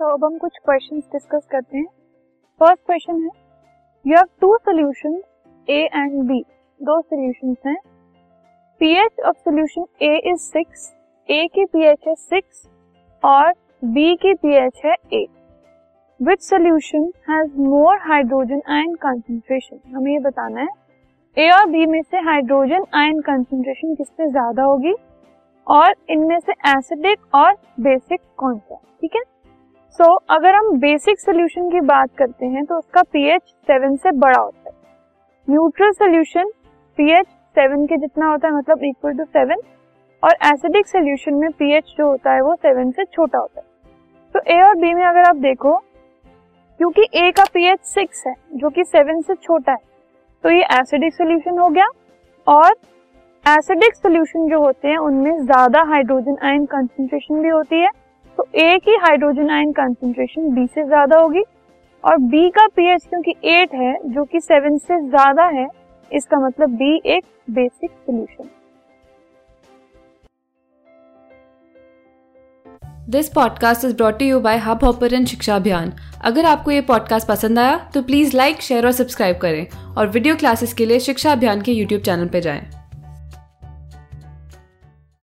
तो अब हम कुछ क्वेश्चंस डिस्कस करते हैं। फ़र्स्ट क्वेश्चन है you have two solutions A and B दो सॉल्यूशंस हैं। PH of solution A is six A की पीएच है सिक्स और बी की पीएच है eight which solution has more hydrogen ion concentration हमें ये बताना है। ए और बी में से हाइड्रोजन आयन कंसेंट्रेशन किससे ज़्यादा होगी? और इनमें से एसिडिक और बेसिक कौन सा ठीक है? सो so, अगर हम बेसिक सोल्यूशन की बात करते हैं तो उसका पीएच सेवन से बड़ा होता है। न्यूट्रल सोल्यूशन पीएच सेवन के जितना होता है मतलब इक्वल टू सेवन और एसिडिक सोल्यूशन में पीएच जो होता है वो सेवन से छोटा होता है। तो ए और बी में अगर आप देखो क्योंकि ए का पीएच सिक्स है जो कि सेवन से छोटा है तो ये एसिडिक सोल्यूशन हो गया। और एसिडिक सोल्यूशन जो होते हैं उनमें ज़्यादा हाइड्रोजन आयन कंसेंट्रेशन भी होती है। तो ए की हाइड्रोजन आयन कंसेंट्रेशन बी से ज़्यादा होगी और बी का पीएच क्योंकि एट है, जो कि सेवन से ज़्यादा है, इसका मतलब बी एक basic solution this podcast is brought you by Hubhopper Shiksha Abhiyan अगर आपको ये पॉडकास्ट पसंद आया तो प्लीज़ लाइक शेयर और सब्सक्राइब करें और वीडियो क्लासेस के लिए शिक्षा अभियान के यूट्यूब चैनल पर जाएँ।